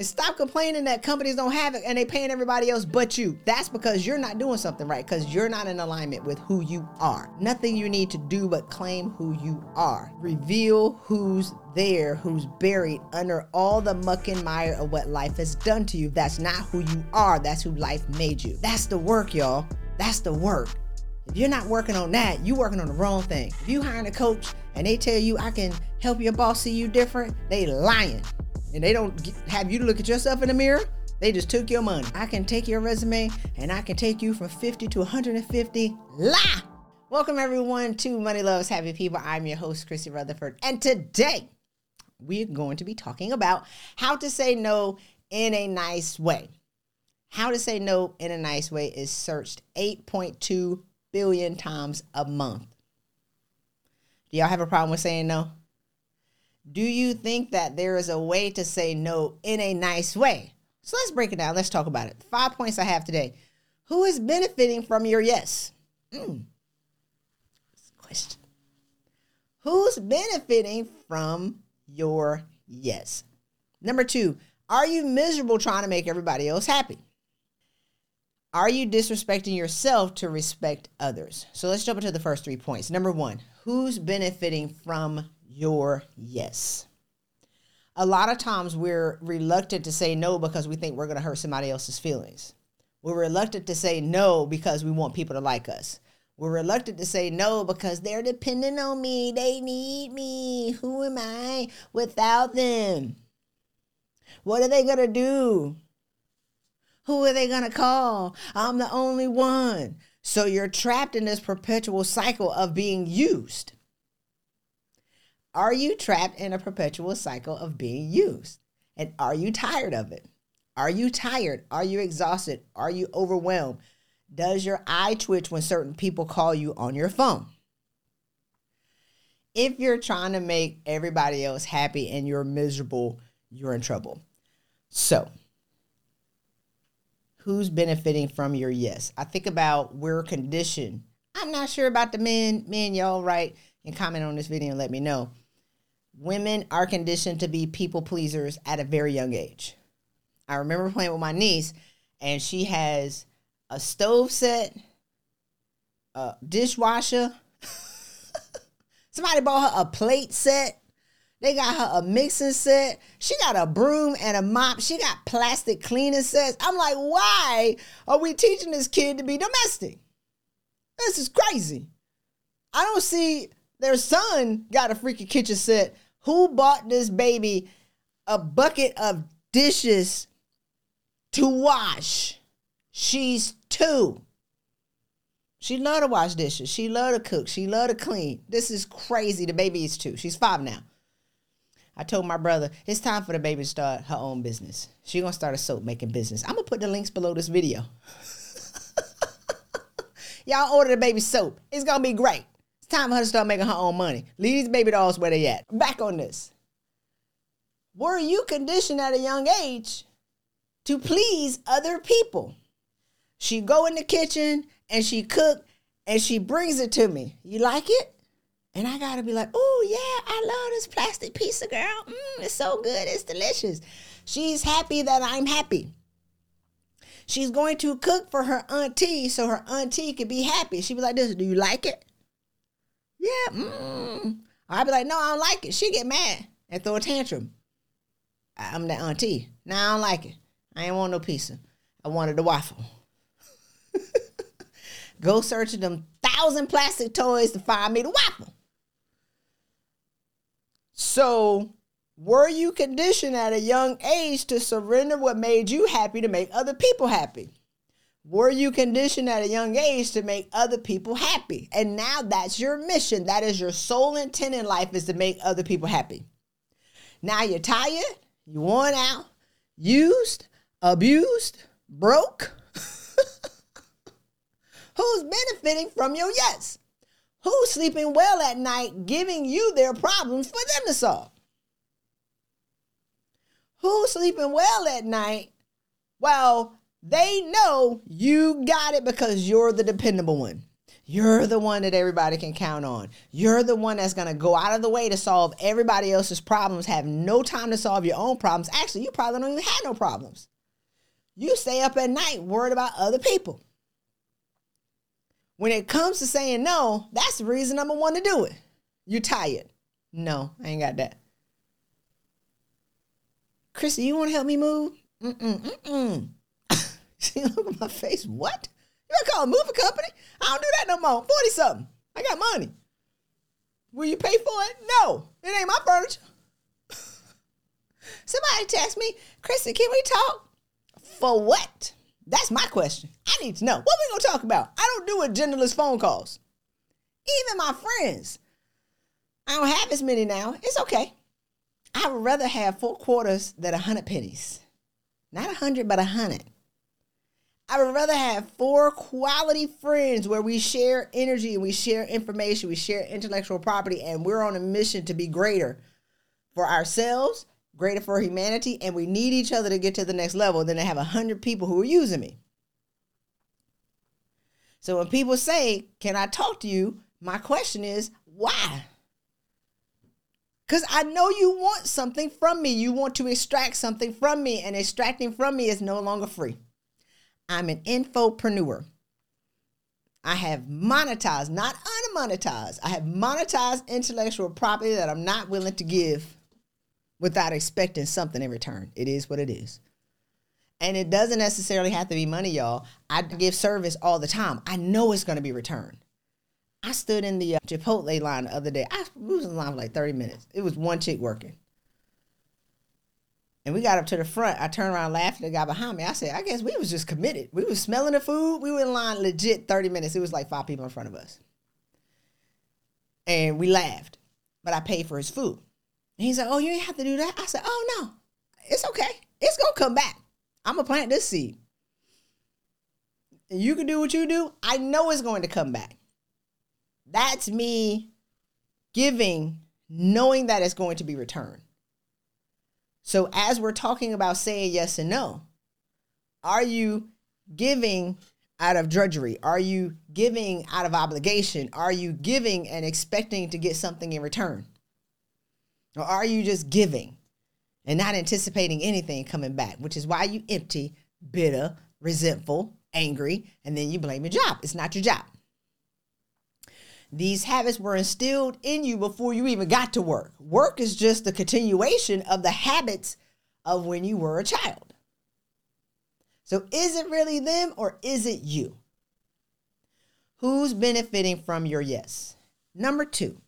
And stop complaining that companies don't have it and they paying everybody else but you. That's because you're not doing something right because you're not in alignment with who you are. Nothing you need to do but claim who you are. Reveal who's there, who's buried under all the muck and mire of what life has done to you. That's not who you are. That's who life made you. That's the work, y'all. That's the work. If you're not working on that, you're working on the wrong thing. If you hiring a coach and they tell you I can help your boss see you different, they lying and they don't have you to look at yourself in the mirror. They just took your money. I can take your resume and I can take you from 50 to 150. La! Welcome everyone to Money Loves Happy People. I'm your host, Christy Rutherford. And today we're going to be talking about how to say no in a nice way. How to say no in a nice way is searched 8.2 billion times a month. Do y'all have a problem with saying no? Do you think that there is a way to say no in a nice way? So let's break it down. Let's talk about it. Five points I have today. Who is benefiting from your yes? Mm. Question. Who's benefiting from your yes? Number two, are you miserable trying to make everybody else happy? Are you disrespecting yourself to respect others? So let's jump into the first three points. Number one, who's benefiting from your yes. A lot of times we're reluctant to say no because we think we're going to hurt somebody else's feelings. We're reluctant to say no because we want people to like us. We're reluctant to say no because they're dependent on me. They need me. Who am I without them? What are they going to do? Who are they going to call? I'm the only one. So you're trapped in this perpetual cycle of being used. Are you trapped in a perpetual cycle of being used? And are you tired of it? Are you tired? Are you exhausted? Are you overwhelmed? Does your eye twitch when certain people call you on your phone? If you're trying to make everybody else happy and you're miserable, you're in trouble. So, who's benefiting from your yes? I think about we're conditioned. I'm not sure about the men, men, y'all, right? And comment on this video and let me know women are conditioned to be people pleasers at a very young age. I remember playing with my niece, and she has a stove set, a dishwasher. Somebody bought her a plate set. They got her a mixing set. She got a broom and a mop. She got plastic cleaning sets. I'm like, why are we teaching this kid to be domestic? This is crazy. I don't see their son got a freaking kitchen set who bought this baby a bucket of dishes to wash? She's two. She love to wash dishes. She love to cook. She love to clean. This is crazy. The baby is two. She's five now. I told my brother it's time for the baby to start her own business. She gonna start a soap making business. I'm gonna put the links below this video. Y'all order the baby soap. It's gonna be great time for her to start making her own money. Leave these baby dolls where they at. Back on this. Were you conditioned at a young age to please other people? She go in the kitchen and she cook and she brings it to me. You like it? And I gotta be like, oh yeah, I love this plastic pizza, girl. Mm, it's so good, it's delicious. She's happy that I'm happy. She's going to cook for her auntie so her auntie can be happy. She be like this, do you like it? Yeah. Mm. I'd be like, no, I don't like it. She get mad and throw a tantrum. I'm the auntie. Now I don't like it. I ain't want no pizza. I wanted the waffle. Go searching them thousand plastic toys to find me the waffle. So, were you conditioned at a young age to surrender what made you happy to make other people happy? Were you conditioned at a young age to make other people happy? And now that's your mission. That is your sole intent in life is to make other people happy. Now you're tired, you worn out, used, abused, broke. Who's benefiting from your yes? Who's sleeping well at night, giving you their problems for them to solve? Who's sleeping well at night while they know you got it because you're the dependable one. You're the one that everybody can count on. You're the one that's going to go out of the way to solve everybody else's problems, have no time to solve your own problems. Actually, you probably don't even have no problems. You stay up at night worried about other people. When it comes to saying no, that's the reason number one to do it. You're tired. No, I ain't got that. Chrissy, you want to help me move? Mm-mm, mm-mm. See, look at my face. What? You gonna call a moving company? I don't do that no more. 40 something. I got money. Will you pay for it? No, it ain't my furniture. Somebody text me, Chrissy, can we talk? For what? That's my question. I need to know. What we gonna talk about? I don't do agendaless phone calls. Even my friends. I don't have as many now. It's okay. I would rather have four quarters than a hundred pennies. Not a hundred, but a hundred. I would rather have four quality friends where we share energy and we share information, we share intellectual property, and we're on a mission to be greater for ourselves greater for humanity, and we need each other to get to the next level than to have a hundred people who are using me. So when people say, Can I talk to you? My question is, why? Because I know you want something from me. You want to extract something from me, and extracting from me is no longer free. I'm an infopreneur. I have monetized, not unmonetized. I have monetized intellectual property that I'm not willing to give without expecting something in return. It is what it is. And it doesn't necessarily have to be money, y'all. I give service all the time. I know it's going to be returned. I stood in the uh, Chipotle line the other day. I was in line for like 30 minutes. It was one chick working. And we got up to the front. I turned around laughing at the guy behind me. I said, I guess we was just committed. We was smelling the food. We were in line legit 30 minutes. It was like five people in front of us. And we laughed. But I paid for his food. And he's like, Oh, you ain't have to do that. I said, Oh no, it's okay. It's gonna come back. I'm gonna plant this seed. And you can do what you do. I know it's going to come back. That's me giving, knowing that it's going to be returned. So as we're talking about saying yes and no, are you giving out of drudgery? Are you giving out of obligation? Are you giving and expecting to get something in return? Or are you just giving and not anticipating anything coming back, which is why you empty, bitter, resentful, angry, and then you blame your job. It's not your job. These habits were instilled in you before you even got to work. Work is just a continuation of the habits of when you were a child. So is it really them or is it you? Who's benefiting from your yes? Number two,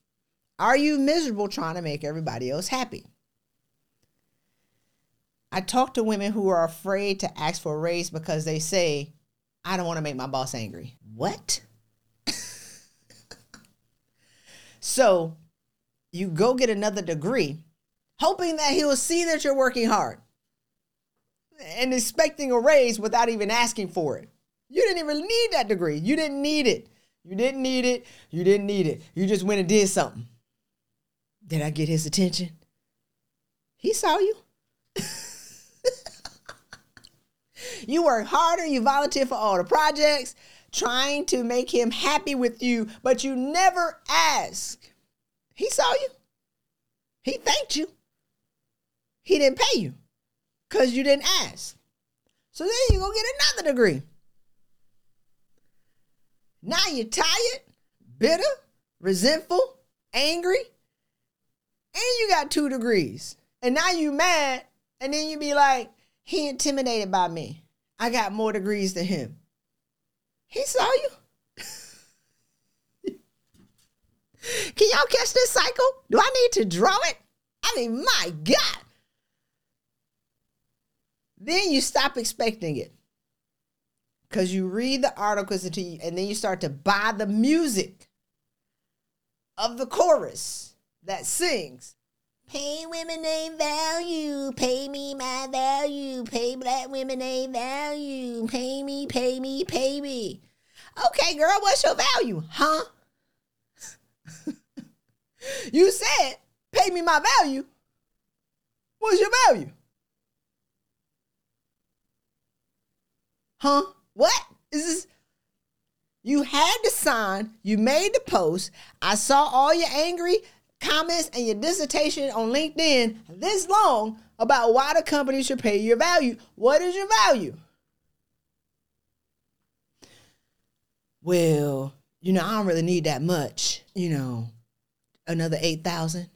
are you miserable trying to make everybody else happy? I talk to women who are afraid to ask for a raise because they say, I don't want to make my boss angry. What? So you go get another degree, hoping that he'll see that you're working hard and expecting a raise without even asking for it. You didn't even need that degree. You didn't need it. You didn't need it. You didn't need it. You just went and did something. Did I get his attention? He saw you. you work harder, you volunteer for all the projects, trying to make him happy with you, but you never ask. He saw you. He thanked you. He didn't pay you because you didn't ask. So then you go get another degree. Now you're tired, bitter, resentful, angry, and you got two degrees. And now you mad, and then you be like, he intimidated by me. I got more degrees than him. He saw you. Can y'all catch this cycle? Do I need to draw it? I mean, my God. Then you stop expecting it. Because you read the articles and then you start to buy the music of the chorus that sings, Pay women a value, pay me my value, pay black women a value, pay me, pay me, pay me. Okay, girl, what's your value? Huh? you said, pay me my value. What's your value? Huh? What? Is this You had to sign, you made the post. I saw all your angry comments and your dissertation on LinkedIn this long about why the company should pay your value. What is your value? Well, you know, I don't really need that much, you know, another 8,000.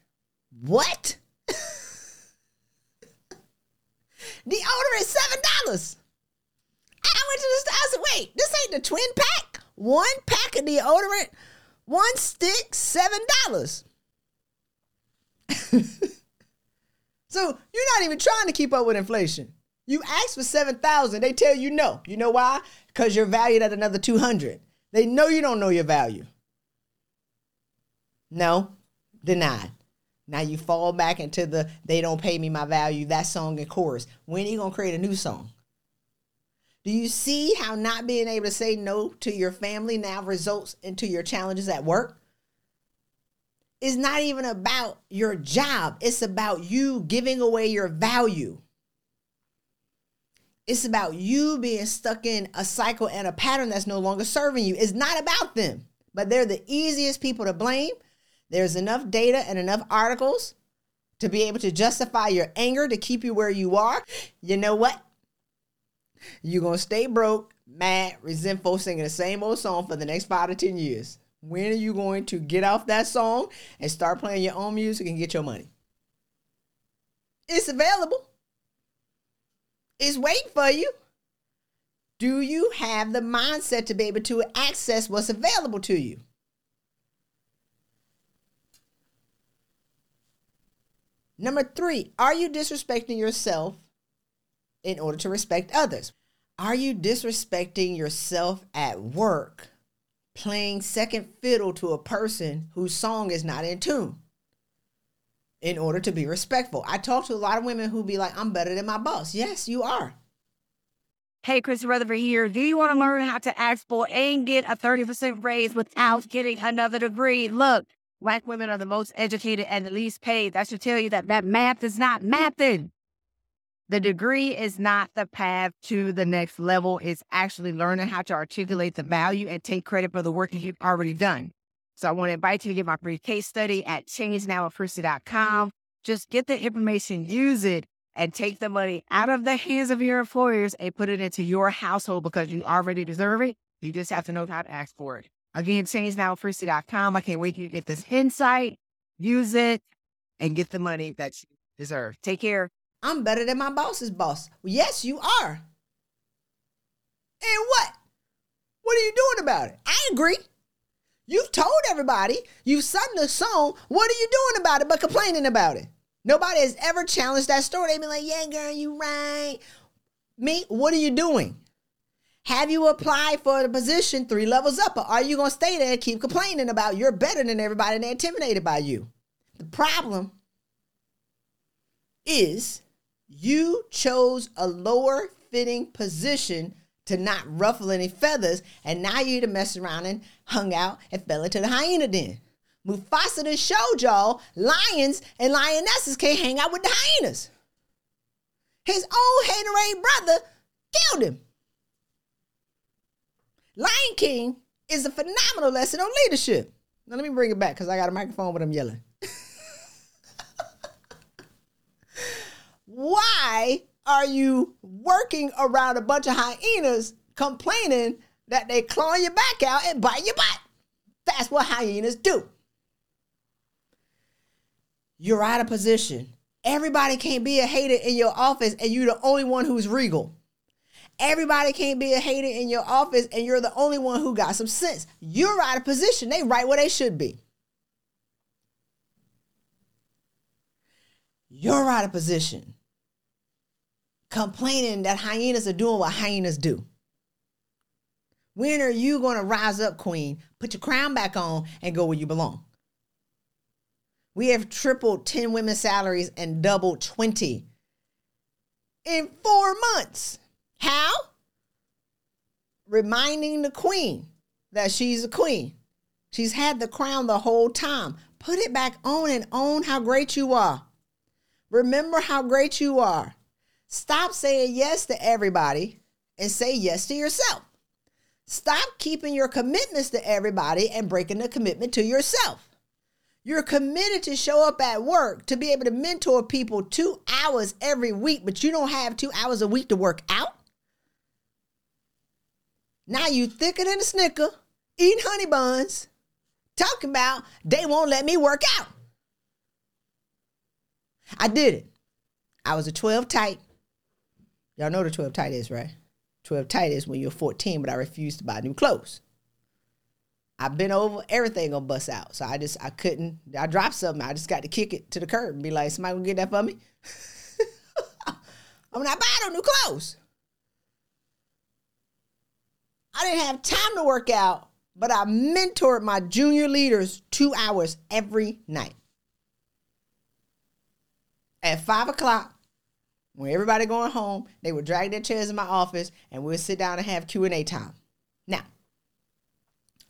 What? the deodorant is seven dollars. I went to the store. I said, wait, this ain't the twin pack. One pack of deodorant, one stick, seven dollars. so you're not even trying to keep up with inflation. You ask for seven thousand, they tell you no. You know why? Because you're valued at another two hundred. They know you don't know your value. No, denied. Now you fall back into the they don't pay me my value, that song and chorus. When are you gonna create a new song? Do you see how not being able to say no to your family now results into your challenges at work? It's not even about your job, it's about you giving away your value. It's about you being stuck in a cycle and a pattern that's no longer serving you. It's not about them, but they're the easiest people to blame there's enough data and enough articles to be able to justify your anger to keep you where you are. You know what? You're going to stay broke, mad, resentful, singing the same old song for the next five to 10 years. When are you going to get off that song and start playing your own music and get your money? It's available, it's waiting for you. Do you have the mindset to be able to access what's available to you? Number three, are you disrespecting yourself in order to respect others? Are you disrespecting yourself at work, playing second fiddle to a person whose song is not in tune in order to be respectful? I talk to a lot of women who be like, I'm better than my boss. Yes, you are. Hey, Chris Rutherford here. Do you want to learn how to ask for and get a 30% raise without getting another degree? Look, Black women are the most educated and the least paid. That should tell you that that math is not mathing. The degree is not the path to the next level. It's actually learning how to articulate the value and take credit for the work that you've already done. So I want to invite you to get my free case study at changenowwithpersy.com. Just get the information, use it, and take the money out of the hands of your employers and put it into your household because you already deserve it. You just have to know how to ask for it. Again, changenowwithpersy.com. I can't wait to get this insight, use it, and get the money that you deserve. Take care. I'm better than my boss's boss. Yes, you are. And what? What are you doing about it? I agree. You've told everybody, you've sung the song. What are you doing about it but complaining about it? Nobody has ever challenged that story. They've been like, yeah, girl, you right. Me, what are you doing? Have you applied for the position three levels up? Or are you going to stay there and keep complaining about you're better than everybody and they're intimidated by you? The problem is you chose a lower fitting position to not ruffle any feathers, and now you to mess around and hung out and fell into the hyena den. Mufasa done showed y'all lions and lionesses can't hang out with the hyenas. His own haterade brother killed him. Lion King is a phenomenal lesson on leadership. Now let me bring it back because I got a microphone, but I'm yelling. Why are you working around a bunch of hyenas complaining that they claw your back out and bite your butt? That's what hyenas do. You're out of position. Everybody can't be a hater in your office, and you're the only one who's regal. Everybody can't be a hater in your office and you're the only one who got some sense. You're out of position. They right where they should be. You're out of position. Complaining that hyenas are doing what hyenas do. When are you going to rise up, queen? Put your crown back on and go where you belong. We have tripled 10 women's salaries and doubled 20 in four months. How? Reminding the queen that she's a queen. She's had the crown the whole time. Put it back on and own how great you are. Remember how great you are. Stop saying yes to everybody and say yes to yourself. Stop keeping your commitments to everybody and breaking the commitment to yourself. You're committed to show up at work to be able to mentor people two hours every week, but you don't have two hours a week to work out. Now you thicker than a snicker, eating honey buns, talking about they won't let me work out. I did it. I was a 12 tight. Y'all know the 12 tight is, right? 12 tight is when you're 14, but I refused to buy new clothes. I've been over everything gonna bust out. So I just I couldn't I dropped something. I just got to kick it to the curb and be like, somebody gonna get that for me? I'm not buying no new clothes. I didn't have time to work out, but I mentored my junior leaders two hours every night. At five o'clock, when everybody going home, they would drag their chairs in my office and we'd sit down and have Q&A time. Now,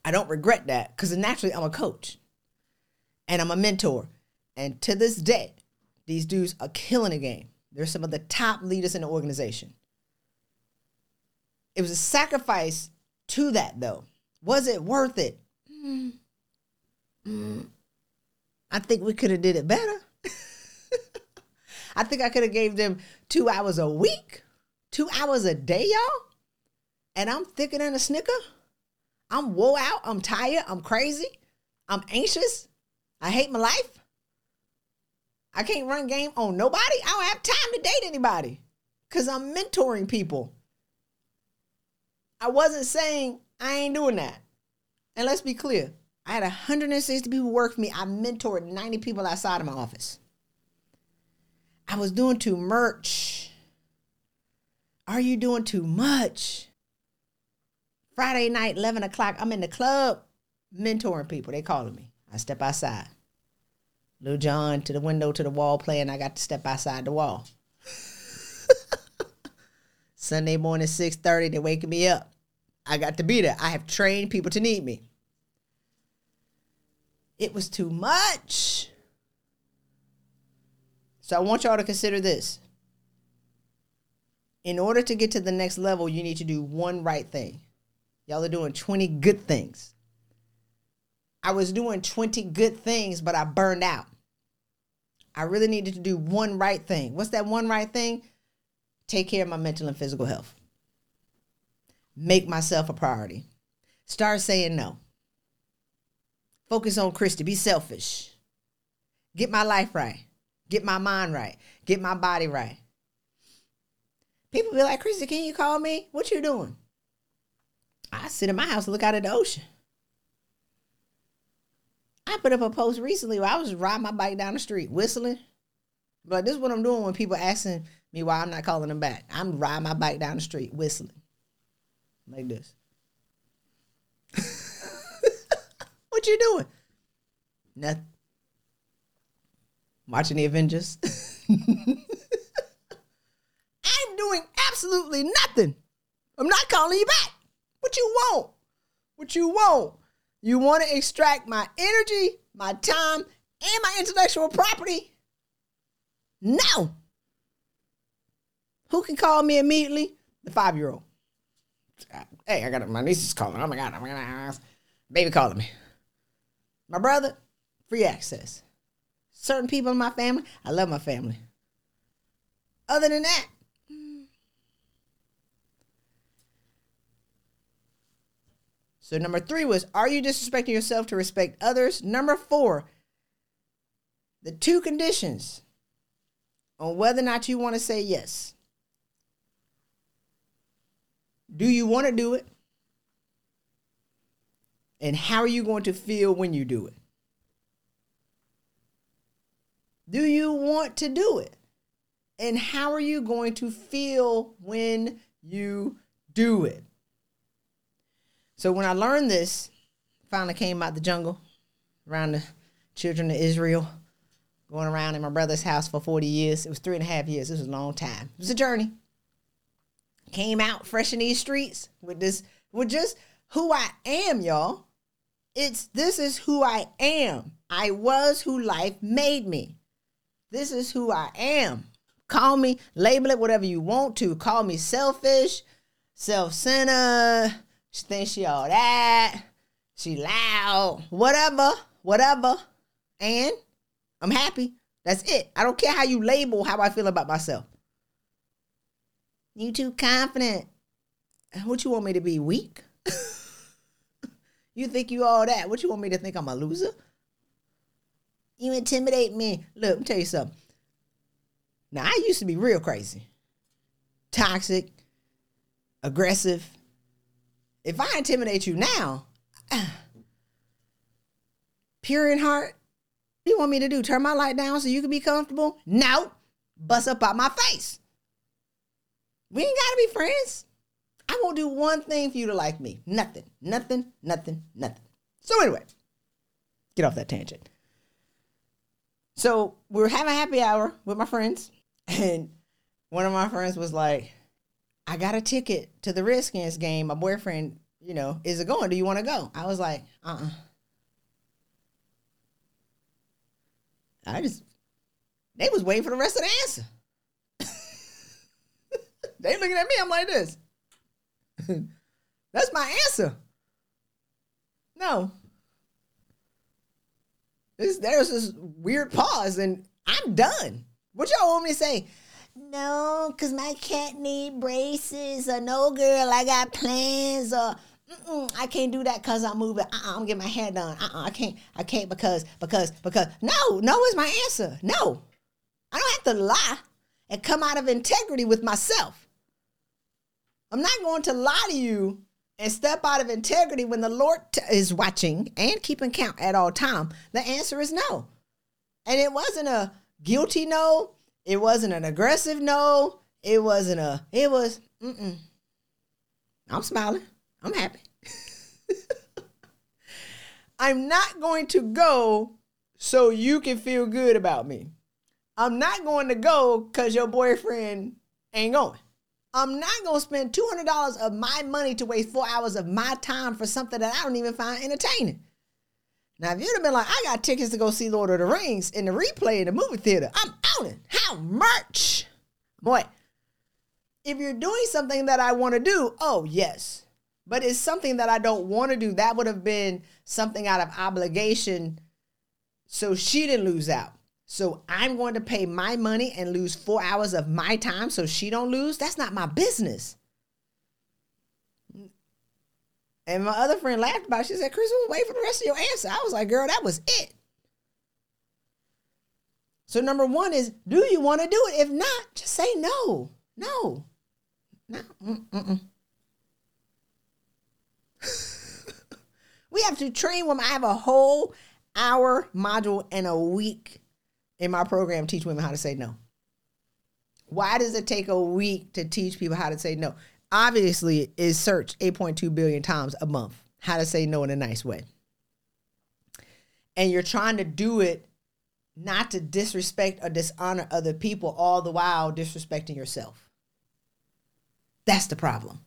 I don't regret that because naturally I'm a coach and I'm a mentor. And to this day, these dudes are killing the game. They're some of the top leaders in the organization. It was a sacrifice to that, though. Was it worth it? Mm. Mm. I think we could have did it better. I think I could have gave them two hours a week, two hours a day, y'all. And I'm thicker than a snicker. I'm wore out. I'm tired. I'm crazy. I'm anxious. I hate my life. I can't run game on nobody. I don't have time to date anybody because I'm mentoring people. I wasn't saying I ain't doing that. And let's be clear I had 160 people work for me. I mentored 90 people outside of my office. I was doing too much. Are you doing too much? Friday night, 11 o'clock, I'm in the club mentoring people. They calling me. I step outside. Lil Jon to the window to the wall playing. I got to step outside the wall. Sunday morning, 6:30, they waking me up. I got to be there. I have trained people to need me. It was too much. So I want y'all to consider this. In order to get to the next level, you need to do one right thing. Y'all are doing 20 good things. I was doing 20 good things, but I burned out. I really needed to do one right thing. What's that one right thing? Take care of my mental and physical health. Make myself a priority. Start saying no. Focus on Christy. Be selfish. Get my life right. Get my mind right. Get my body right. People be like, Chrissy, can you call me? What you doing? I sit in my house and look out at the ocean. I put up a post recently where I was riding my bike down the street, whistling. But this is what I'm doing when people asking me why I'm not calling them back. I'm riding my bike down the street, whistling. Like this. what you doing? Nothing watching the Avengers. I'm doing absolutely nothing. I'm not calling you back. What you want? What you want? You want to extract my energy, my time, and my intellectual property? No. Who can call me immediately? The five year old. Hey, I got my niece is calling. Oh my God, oh I'm gonna ask. Baby calling me. My brother, free access certain people in my family. I love my family. Other than that, So number three was, are you disrespecting yourself to respect others? Number four, the two conditions on whether or not you want to say yes. Do you want to do it? And how are you going to feel when you do it? Do you want to do it? And how are you going to feel when you do it? So when I learned this, finally came out the jungle around the children of Israel, going around in my brother's house for 40 years. It was three and a half years. It was a long time. It was a journey. Came out fresh in these streets with this, with just who I am, y'all. It's this is who I am. I was who life made me. This is who I am. Call me, label it whatever you want to. Call me selfish, self centered, She thinks she all that. She loud. Whatever. Whatever. And I'm happy. That's it. I don't care how you label how I feel about myself. You too confident. What you want me to be weak? you think you all that? What you want me to think I'm a loser? You intimidate me. Look, let me tell you something. Now I used to be real crazy. Toxic, aggressive. If I intimidate you now, pure in heart, you want me to do? Turn my light down so you can be comfortable? No. Bust up out my face. We ain't gotta be friends. I won't do one thing for you to like me. Nothing. Nothing. Nothing. Nothing. So anyway, get off that tangent. So we were having a happy hour with my friends, and one of my friends was like, I got a ticket to the Redskins game. My boyfriend, you know, is it going? Do you want to go? I was like, uh uh I just, they was waiting for the rest of the answer. they looking at me, I'm like this. That's my answer. No. This, there's this weird pause, and I'm done. What y'all want me to say? No, because my cat need braces, or no, girl, I got plans, or I can't do that because I'm moving. Uh-uh, I'm getting my hair done. Uh-uh, I can't. I can't because because because no, no is my answer. No, I don't have to lie and come out of integrity with myself. I'm not going to lie to you and step out of integrity when the Lord t- is watching and keeping count at all time. The answer is no, and it wasn't a guilty no. It wasn't an aggressive no. It wasn't a. It was. Mm-mm. I'm smiling. I'm happy. I'm not going to go so you can feel good about me. I'm not going to go because your boyfriend ain't going. I'm not to spend $200 of my money to waste four hours of my time for something that I don't even find entertaining. Now, if you'd have been like, I got tickets to go see Lord of the Rings in the replay in the movie theater, I'm out it. How much? Boy, if you're doing something that I want to do, oh, yes, but it's something that I don't want to do. That would have been something out of obligation. So she didn't lose out. So I'm going to pay my money and lose four hours of my time so she don't lose. That's not my business. And my other friend laughed about it. She said, Chris, we'll wait for the rest of your answer. I was like, girl, that was it. So number one is, do you want to do it? If not, just say no. No. No. Mm-mm. we have to train women. I have a whole hour module in a week in my program teach women how to say no. Why does it take a week to teach people how to say no? Obviously, is searched 8.2 billion times a month how to say no in a nice way. And you're trying to do it not to disrespect or dishonor other people, all the while disrespecting yourself. That's the problem.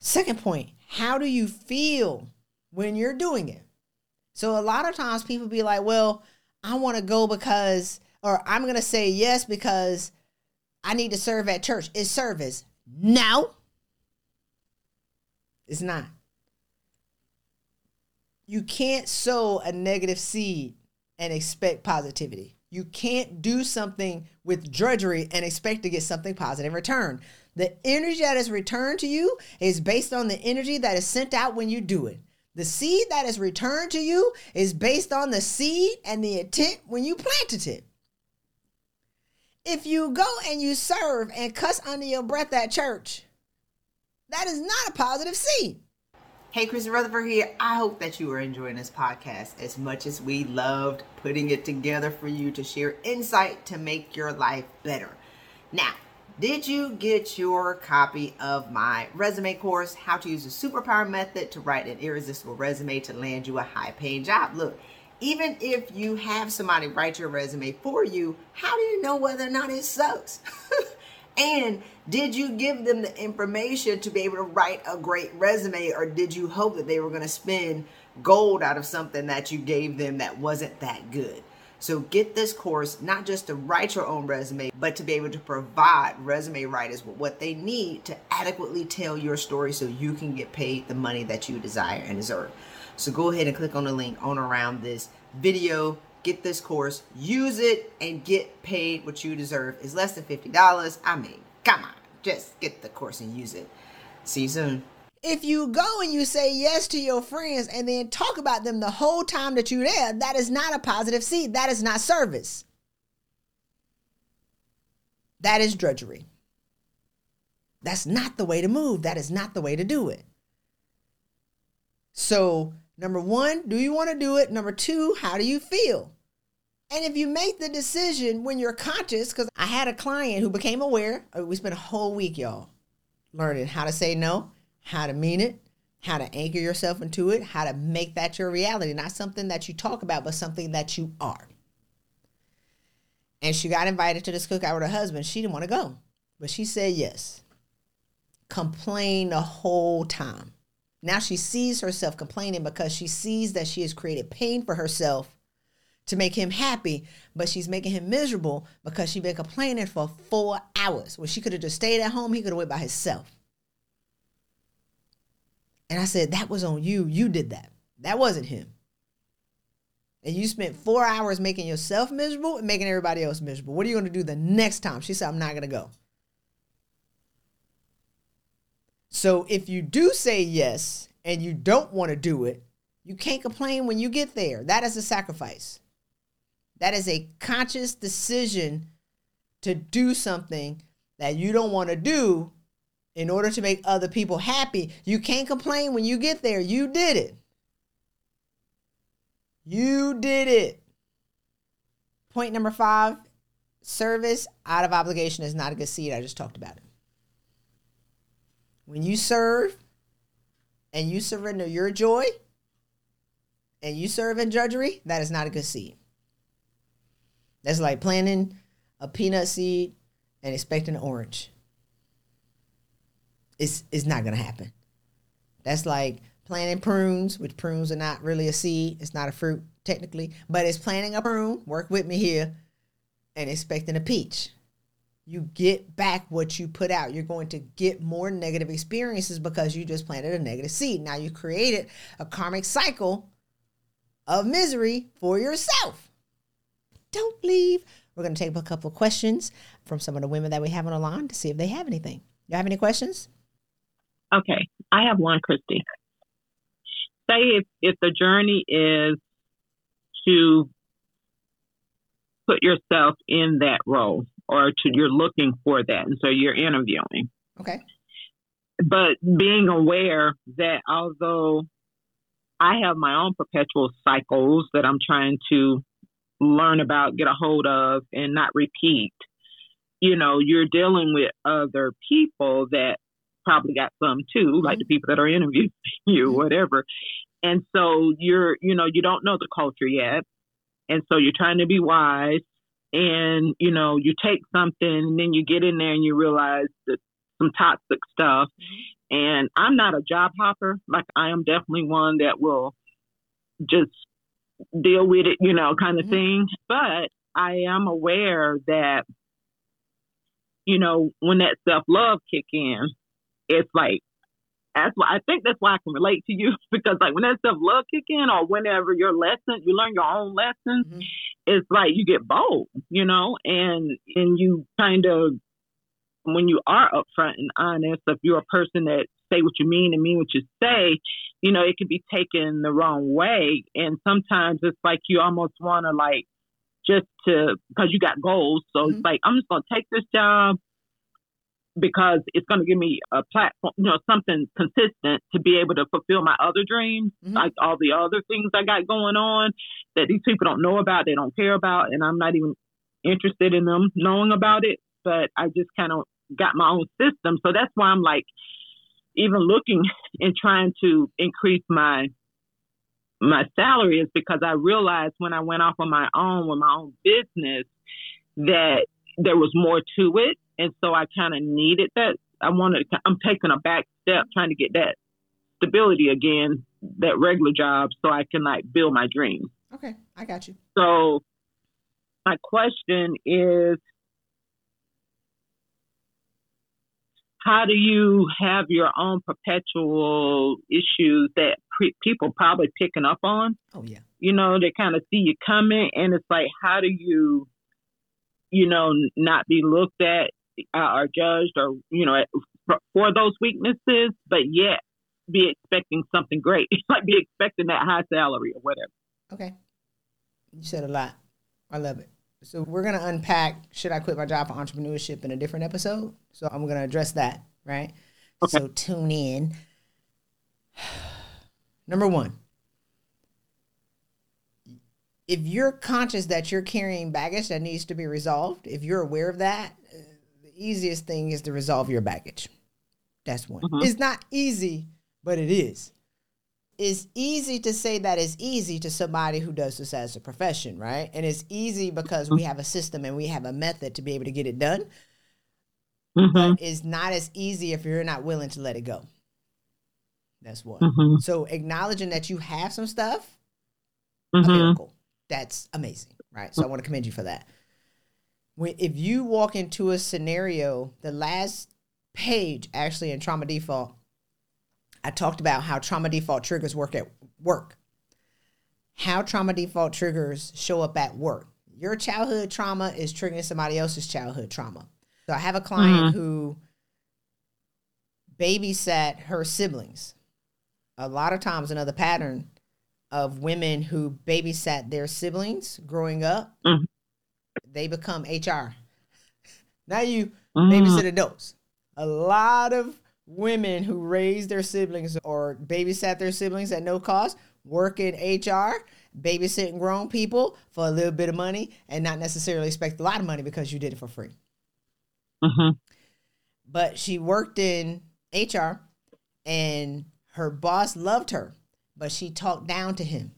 Second point, how do you feel when you're doing it? So a lot of times people be like, well, I want to go because, or I'm going to say yes because I need to serve at church. It's service. No, it's not. You can't sow a negative seed and expect positivity. You can't do something with drudgery and expect to get something positive in return. The energy that is returned to you is based on the energy that is sent out when you do it. The seed that is returned to you is based on the seed and the intent when you planted it. If you go and you serve and cuss under your breath at church, that is not a positive seed. Hey, Chris Rutherford here. I hope that you are enjoying this podcast as much as we loved putting it together for you to share insight to make your life better. Now, did you get your copy of my resume course, How to Use the Superpower Method to Write an Irresistible Resume to Land You a High Paying Job? Look, even if you have somebody write your resume for you, how do you know whether or not it sucks? And did you give them the information to be able to write a great resume, or did you hope that they were going to spend gold out of something that you gave them that wasn't that good? So get this course not just to write your own resume, but to be able to provide resume writers with what they need to adequately tell your story so you can get paid the money that you desire and deserve. So go ahead and click on the link on around this video. Get this course, use it, and get paid what you deserve. It's less than $50. I mean, come on, just get the course and use it. See you soon. If you go and you say yes to your friends and then talk about them the whole time that you're there, that is not a positive seed. That is not service. That is drudgery. That's not the way to move. That is not the way to do it. So, number one, do you want to do it? Number two, how do you feel? And if you make the decision when you're conscious, because I had a client who became aware, we spent a whole week, y'all, learning how to say no, how to mean it, how to anchor yourself into it, how to make that your reality, not something that you talk about, but something that you are. And she got invited to this cookout with her husband. She didn't want to go, but she said yes. Complained the whole time. Now she sees herself complaining because she sees that she has created pain for herself to make him happy, but she's making him miserable because she's been complaining for four hours. When she could have just stayed at home, he could have went by himself. And I said, That was on you. You did that. That wasn't him. And you spent four hours making yourself miserable and making everybody else miserable. What are you going to do the next time? She said, I'm not going to go. So if you do say yes and you don't want to do it, you can't complain when you get there. That is a sacrifice. That is a conscious decision to do something that you don't want to do in order to make other people happy. You can't complain when you get there. You did it. You did it. Point number five service out of obligation is not a good seed. I just talked about it. When you serve and you surrender your joy and you serve in drudgery, that is not a good seed. That's like planting a peanut seed and expecting an orange it's it's not gonna happen. That's like planting prunes, which prunes are not really a seed. It's not a fruit technically, but it's planting a prune. Work with me here, and expecting a peach. You get back what you put out. You're going to get more negative experiences because you just planted a negative seed. Now you created a karmic cycle of misery for yourself. Don't leave. We're going to take a couple of questions from some of the women that we have on the line to see if they have anything. You have any questions? Okay, I have one, Christy. Say if, if the journey is to put yourself in that role or to you're looking for that and so you're interviewing. Okay. But being aware that although I have my own perpetual cycles that I'm trying to learn about, get a hold of, and not repeat, you know, you're dealing with other people that probably got some too, like mm-hmm. the people that are interviewing you, mm-hmm. whatever. And so you're, you know, you don't know the culture yet. And so you're trying to be wise and, you know, you take something and then you get in there and you realize that some toxic stuff. Mm-hmm. And I'm not a job hopper. Like I am definitely one that will just deal with it, you know, kind of mm-hmm. thing. But I am aware that, you know, when that self love kick in, it's like that's why I think that's why I can relate to you because like when that stuff love kick in or whenever your lesson you learn your own lessons, mm-hmm. it's like you get bold, you know, and and you kind of when you are upfront and honest, if you're a person that say what you mean and mean what you say, you know, it can be taken the wrong way. And sometimes it's like you almost want to like just to because you got goals. So mm-hmm. it's like I'm just gonna take this job because it's going to give me a platform, you know, something consistent to be able to fulfill my other dreams, mm-hmm. like all the other things I got going on that these people don't know about, they don't care about, and I'm not even interested in them knowing about it. But I just kind of got my own system. So that's why I'm like, even looking and trying to increase my my salary is because I realized when I went off on my own with my own business that there was more to it and so I kind of needed that. I wanted. I'm taking a back step, trying to get that stability again, that regular job, so I can like build my dream. Okay, I got you. So, my question is how do you have your own perpetual issues that pre- people probably picking up on? Oh yeah. You know, they kind of see you coming, and it's like, how do you, you know, not be looked at uh, or judged or you know for, those weaknesses, but yet be expecting something great, like be expecting that high salary or whatever. Okay. You said a lot. I love it. So we're gonna unpack should I quit my job for entrepreneurship in a different episode. So I'm gonna address that, right? Okay. So tune in. Number one, if you're conscious that you're carrying baggage that needs to be resolved, if you're aware of that, easiest thing is to resolve your baggage. That's one. Mhm. It's not easy, but it is. It's easy to say that it's easy to somebody who does this as a profession, right? And it's easy because we have a system and we have a method to be able to get it done. Mm-hmm. But it's not as easy if you're not willing to let it go. That's one. Mm-hmm. So acknowledging that you have some stuff, a Mm-hmm. miracle. That's amazing, right? So I want to commend you for that. When, if you walk into a scenario, the last page actually in trauma default, I talked about how trauma default triggers work at work. How trauma default triggers show up at work. Your childhood trauma is triggering somebody else's childhood trauma. So I have a client who babysat her siblings. A lot of times, another pattern of women who babysat their siblings growing up, Mhm. They become HR. Now you Mm-hmm. babysit adults. A lot of women who raised their siblings or babysat their siblings at no cost work in HR, babysitting grown people for a little bit of money and not necessarily expect a lot of money because you did it for free. Mm-hmm. But she worked in HR and her boss loved her, but she talked down to him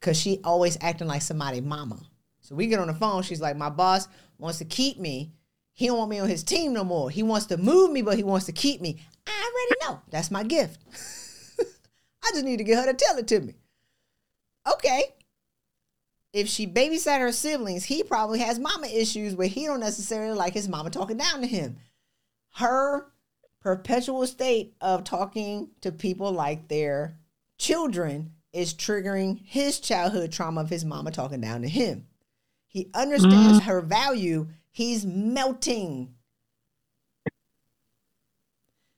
because she always acting like somebody mama. So we get on the phone. She's like, my boss wants to keep me. He don't want me on his team no more. He wants to move me, but he wants to keep me. I already know. That's my gift. I just need to get her to tell it to me. Okay. If she babysat her siblings, he probably has mama issues where he don't necessarily like his mama talking down to him. Her perpetual state of talking to people like their children is triggering his childhood trauma of his mama talking down to him. He understands mm. her value. He's melting.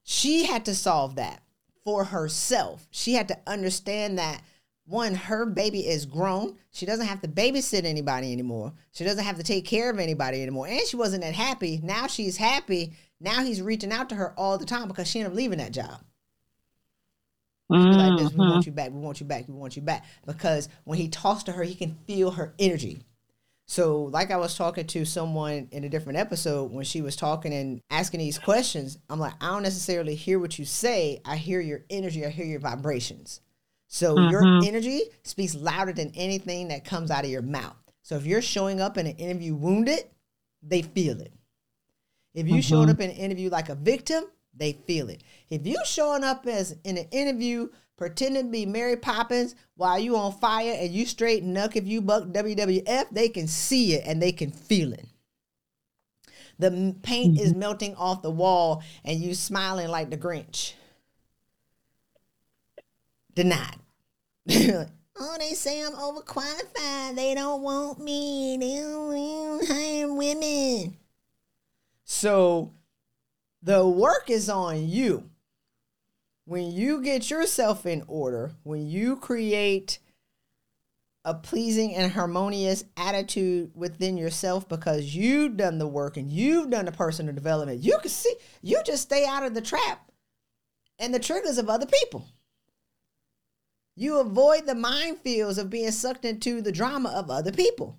She had to solve that for herself. She had to understand that one, her baby is grown. She doesn't have to babysit anybody anymore. She doesn't have to take care of anybody anymore. And she wasn't that happy. Now she's happy. Now he's reaching out to her all the time because she ended up leaving that job. Like this, we want mm-hmm. you back, we want you back, we want you back. Because when he talks to her, he can feel her energy. So, like I was talking to someone in a different episode when she was talking and asking these questions, I'm like, I don't necessarily hear what you say. I hear your energy, I hear your vibrations. So, your Mhm. energy speaks louder than anything that comes out of your mouth. So, if you're showing up in an interview wounded, they feel it. If you showed Mhm. up in an interview like a victim, they feel it. If you showing up as in an interview pretending to be Mary Poppins while you on fire and you straight nuck if you buck WWF, they can see it and they can feel it. The paint is mm-hmm. melting off the wall and you smiling like the Grinch. Denied. oh, they say I'm overqualified. They don't want me. They don't hire women. So the work is on you. When you get yourself in order, when you create a pleasing and harmonious attitude within yourself because you've done the work and you've done the personal development, you can see, you just stay out of the trap and the triggers of other people. You avoid the minefields of being sucked into the drama of other people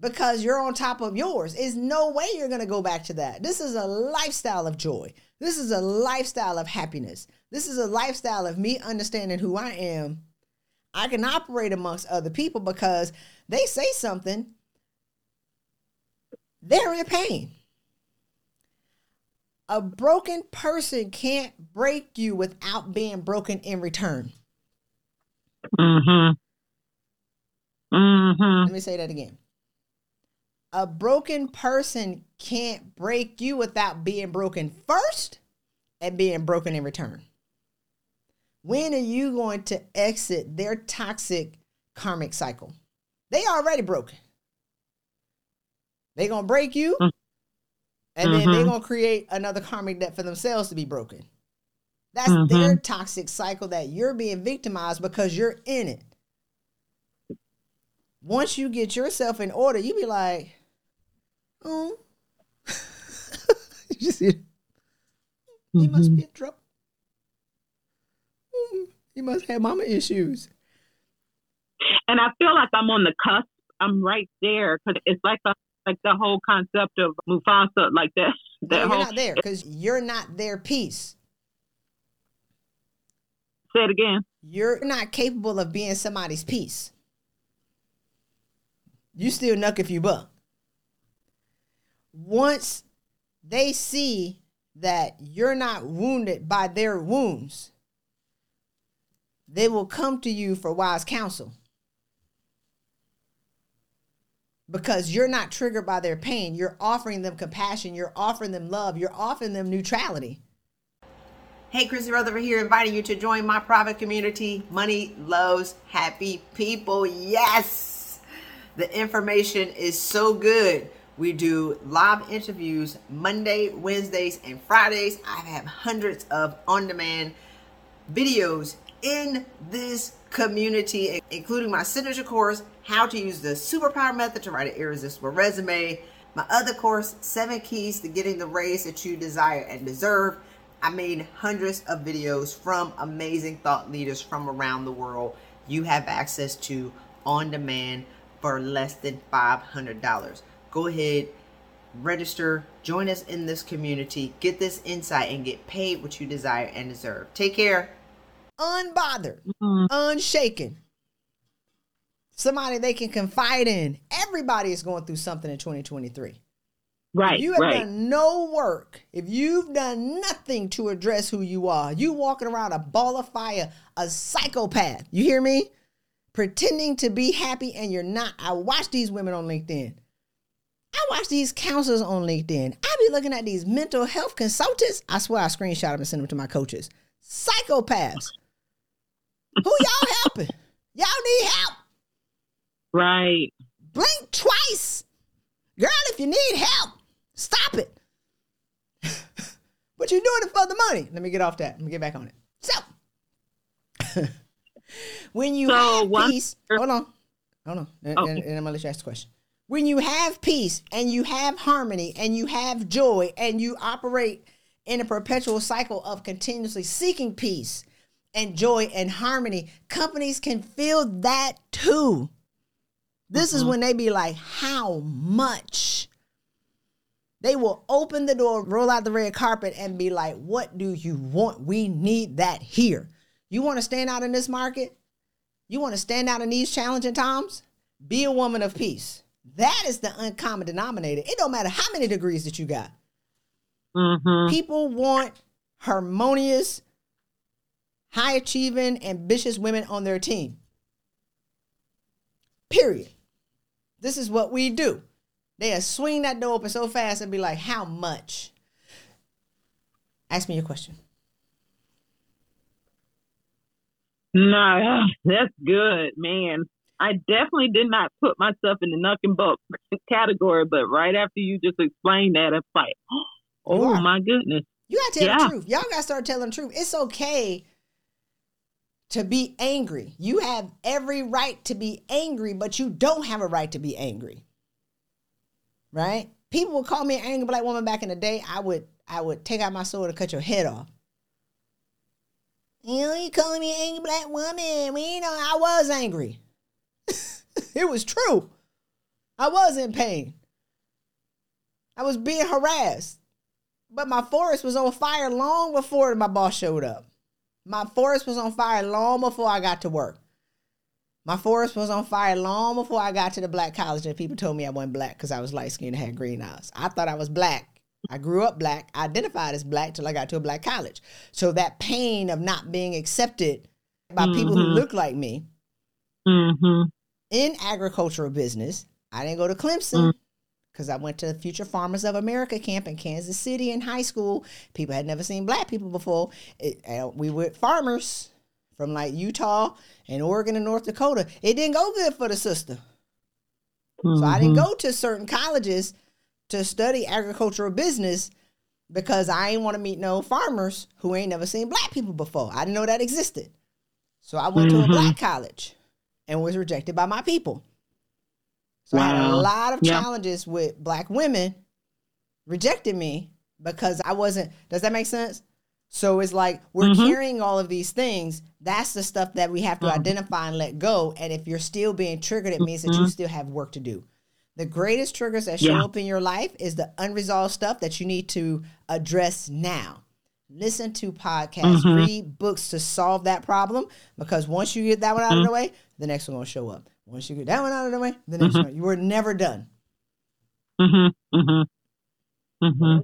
because you're on top of yours. There's no way you're going to go back to that. This is a lifestyle of joy. This is a lifestyle of happiness. This is a lifestyle of me understanding who I am. I can operate amongst other people because they say something, they're in pain. A broken person can't break you without being broken in return. Mm-hmm. Mm. Mm-hmm. Let me say that again. A broken person can't break you without being broken first and being broken in return. When are you going to exit their toxic karmic cycle? They already broken. They gonna break you, Mm. and then they Mhm. gonna create another karmic debt for themselves to be broken. That's Mhm. their toxic cycle that you're being victimized because you're in it. Once you get yourself in order, you be like, oh, you just see, he must be in trouble. Mm, He must have mama issues. And I feel like I'm on the cusp. I'm right there because it's like a, like the whole concept of Mufasa, like that. No, That you're whole. not there because you're not their piece. Say it again. You're not capable of being somebody's piece. You still nuck if you buck. Once they see that you're not wounded by their wounds, they will come to you for wise counsel. Because you're not triggered by their pain. You're offering them compassion. You're offering them love. You're offering them neutrality. Hey, Christy Rutherford here, inviting you to join my private community. Money loves happy people. Yes, the information is so good. We do live interviews Monday, Wednesdays, and Fridays. I have hundreds of on demand videos in this community, including my signature course, How to Use the Superpower Method to Write an Irresistible Resume. My other course, Seven Keys to Getting the Raise That You Desire and Deserve. I made hundreds of videos from amazing thought leaders from around the world. You have access to on demand for less than $500. Go ahead, register, join us in this community, get this insight, and get paid what you desire and deserve. Take care. Unbothered, Mhm. unshaken. Somebody they can confide in. Everybody is going through something in 2023. Right. If you have right. done no work, if you've done nothing to address who you are, you walking around a ball of fire, a psychopath. You hear me? Pretending to be happy and you're not. I watch these women on LinkedIn. I watch these counselors on LinkedIn. I be looking at these mental health consultants. I swear I screenshot them and send them to my coaches. Psychopaths. Who y'all helping? Y'all need help. Right. Blink twice. Girl, if you need help, stop it. but you're doing it for the money. Let me get off that. Let me get back on it. So, when you So have one- peace, hold on, hold on, and, Okay. and, and I'm gonna let you ask the question. When you have peace and you have harmony and you have joy and you operate in a perpetual cycle of continuously seeking peace and joy and harmony, companies can feel that too. This is Mhm. when they be like, how much? They will open the door, roll out the red carpet, and be like, what do you want? We need that here. You want to stand out in this market? You want to stand out in these challenging times? Be a woman of peace. That is the uncommon denominator. It don't matter how many degrees that you got. Mm-hmm. People want harmonious, high achieving, ambitious women on their team. Period. This is what we do. They'll swing that door open so fast and be like, How much? Ask me your question. No, that's good, man. I definitely did not put myself in the nuck and buck category, but right after you just explained that, it's like, oh, oh are. my goodness. You gotta tell Yeah. the truth. Y'all gotta start telling the truth. It's okay to be angry. You have every right to be angry, but you don't have a right to be angry. Right? People would call me an angry black woman back in the day. I would I would take out my sword and cut your head off. You know, you calling me an angry black woman. We you know, I was angry. it was true. I was in pain. I was being harassed. But my forest was on fire long before my boss showed up. My forest was on fire long before I got to work. My forest was on fire long before I got to the black college and people told me I wasn't black because I was light skinned and had green eyes. I thought I was black. I grew up black, I identified as black till I got to a black college. So that pain of not being accepted by people who Mhm. look like me Mm-hmm. In agricultural business. I didn't go to Clemson because I went to Future Farmers of America camp in Kansas City in high school. People had never seen black people before. It, we were farmers from like Utah and Oregon and North Dakota. It didn't go good for the sister. Mm-hmm. So I didn't mm-hmm. go to certain colleges to study agricultural business because I ain't want to meet no farmers who ain't never seen black people before. I didn't know that existed. So I went mm-hmm. to a mm-hmm. black college and was rejected by my people. So wow. I had a lot of challenges with black women rejecting me because I wasn't. Does that make sense? So it's like we're mm-hmm. carrying all of these things. That's the stuff that we have to mm-hmm. identify and let go. And if you're still being triggered, it means that you mm-hmm. still have work to do. The greatest triggers that show yeah. up in your life is the unresolved stuff that you need to address now. Listen to podcasts, mm-hmm. read books to solve that problem because once you get that one out of the mm-hmm. way, the next one will show up. Once you get that one out of the way, the next mm-hmm. one, you were never done. Mm-hmm. Mm-hmm. Mm-hmm.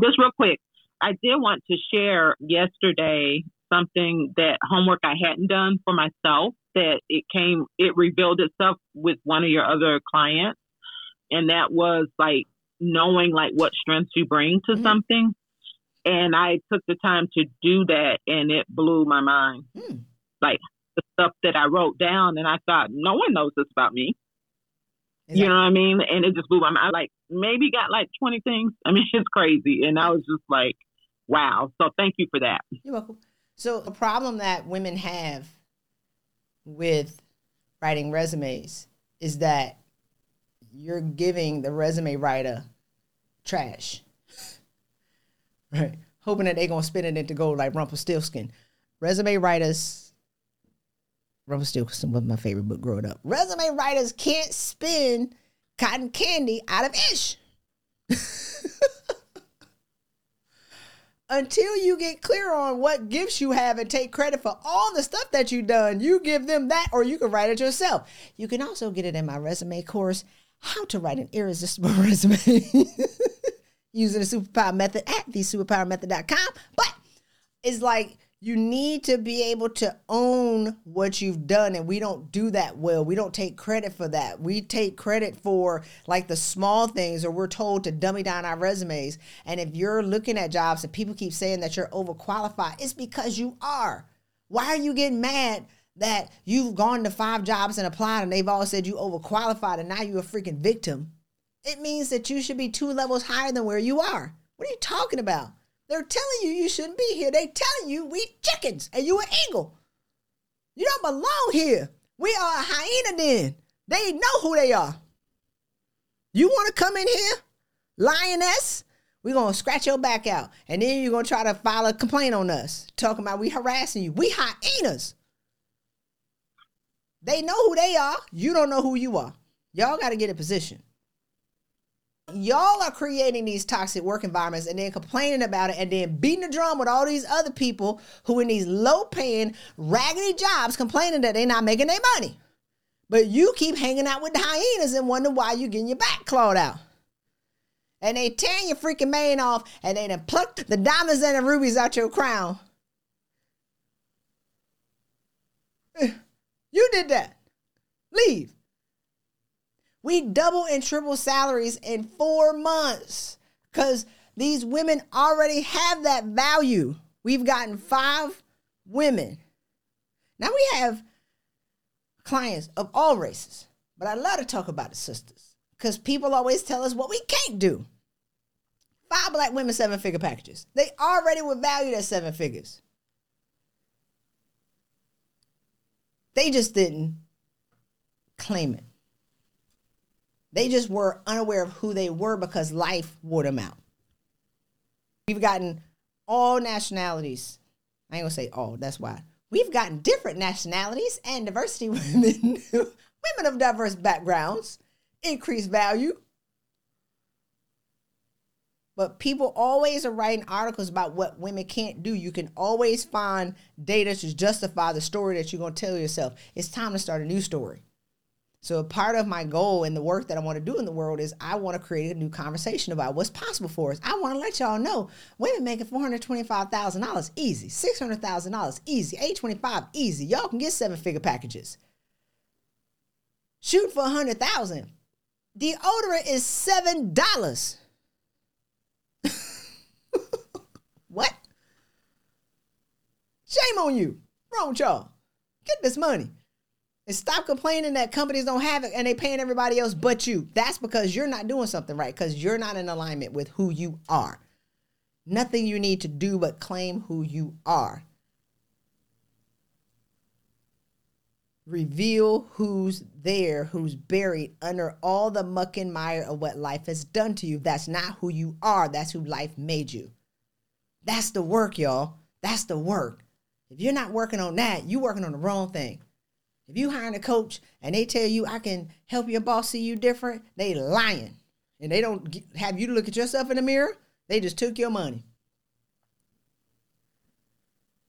Just real quick, I did want to share yesterday something that homework I hadn't done for myself that it came, it revealed itself with one of your other clients. And that was like knowing like what strengths you bring to mm-hmm. something. And I took the time to do that and it blew my mind. Mm. Like the stuff that I wrote down, and I thought, no one knows this about me. Exactly. You know what I mean? And it just blew my mind. I like maybe got like 20 things. I mean, it's crazy. And I was just like, wow. So thank you for that. You're welcome. So, a problem that women have with writing resumes is that you're giving the resume writer trash. right? Hoping that they're to spin it into gold like Rumpelstiltskin. Resume writers Rumpelstiltskin was my favorite book growing up. Resume writers can't spin cotton candy out of ish. Until you get clear on what gifts you have and take credit for all the stuff that you've done, you give them that or you can write it yourself. You can also get it in my resume course, How to Write an Irresistible Resume, using the superpower method at thesuperpowermethod.com. But it's like, you need to be able to own what you've done and we don't do that well. We don't take credit for that. We take credit for like the small things or we're told to dummy down our resumes. And if you're looking at jobs and people keep saying that you're overqualified it's because you are. Why are you getting mad that you've gone to five jobs and applied and they've all said you overqualified and now you're a freaking victim it means that you should be two levels higher than where you are what are you talking about they're telling you you shouldn't be here. They're telling you we chickens and you an eagle. You don't belong here. We are a hyena then. They know who they are. You want to come in here, lioness? We're going to scratch your back out. And then you're going to try to file a complaint on us, talking about we harassing you. We hyenas. They know who they are. You don't know who you are. Y'all got to get a position y'all are creating these toxic work environments and then complaining about it and then beating the drum with all these other people who in these low paying raggedy jobs complaining that they're not making their money but you keep hanging out with the hyenas and wonder why you're getting your back clawed out and they tearing your freaking mane off and they done plucked the diamonds and the rubies out your crown you did that leave we double and triple salaries in four months because these women already have that value. We've gotten five women. Now we have clients of all races, but I love to talk about the sisters because people always tell us what we can't do. Five black women, seven figure packages. They already were valued at seven figures. They just didn't claim it. They just were unaware of who they were because life wore them out. We've gotten all nationalities. I ain't gonna say all, that's why. We've gotten different nationalities and diversity women, women of diverse backgrounds, increased value. But people always are writing articles about what women can't do. You can always find data to justify the story that you're going to tell yourself. It's time to start a new story. So, part of my goal and the work that I want to do in the world is I want to create a new conversation about what's possible for us. I want to let y'all know women making $425,000 easy, $600,000 easy, 825 easy. Y'all can get seven figure packages. Shoot for a hundred thousand. Deodorant is seven dollars. what? Shame on you. Wrong y'all. Get this money. And stop complaining that companies don't have it and they paying everybody else but you. That's because you're not doing something right, because you're not in alignment with who you are. Nothing you need to do but claim who you are. Reveal who's there, who's buried under all the muck and mire of what life has done to you. That's not who you are. That's who life made you. That's the work, y'all. That's the work. If you're not working on that, you're working on the wrong thing. If you hiring a coach and they tell you I can help your boss see you different, they lying. And they don't have you look at yourself in the mirror. They just took your money.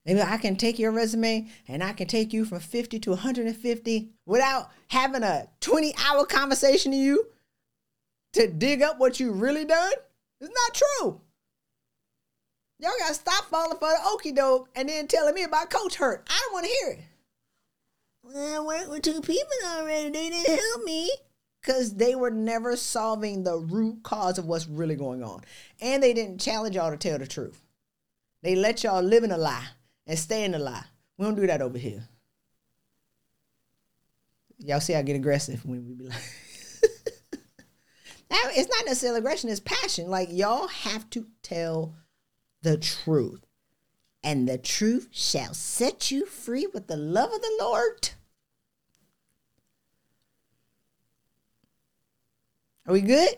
Maybe I can take your resume and I can take you from 50 to 150 without having a 20 hour conversation to you to dig up what you really done. It's not true. Y'all gotta stop falling for the okey doke and then telling me about Coach Hurt. I don't want to hear it. Well, I worked with two people already. They didn't help me because they were never solving the root cause of what's really going on, and they didn't challenge y'all to tell the truth. They let y'all live in a lie and stay in a lie. We don't do that over here. Y'all see I get aggressive when we be like. now, it's not necessarily aggression, it's passion. Like y'all have to tell the truth. And the truth shall set you free with the love of the Lord. Are we good?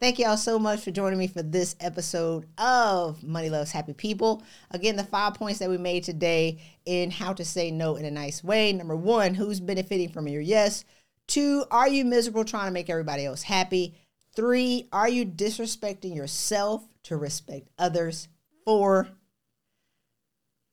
Thank y'all so much for joining me for this episode of Money Loves Happy People. Again, the five points that we made today in how to say no in a nice way. Number one, who's benefiting from your yes? Two, are you miserable trying to make everybody else happy? Three, are you disrespecting yourself to respect others? Four,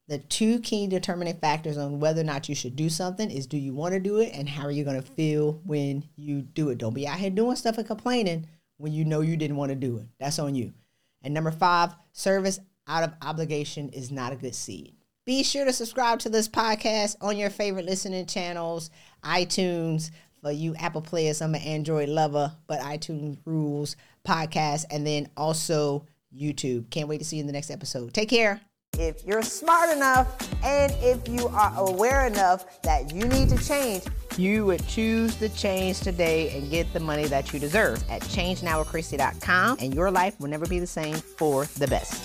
the two key determining factors on whether or not you should do something is do you want to do it and how are you going to feel when you do it? Don't be out here doing stuff and complaining when you know you didn't want to do it. That's on you. And number five, service out of obligation is not a good seed. Be sure to subscribe to this podcast on your favorite listening channels, iTunes, for you Apple players. I'm an Android lover, but iTunes rules, podcast, and then also YouTube. Can't wait to see you in the next episode. Take care. If you're smart enough and if you are aware enough that you need to change, you would choose to change today and get the money that you deserve at changenowwithchrissy.com and your life will never be the same for the best.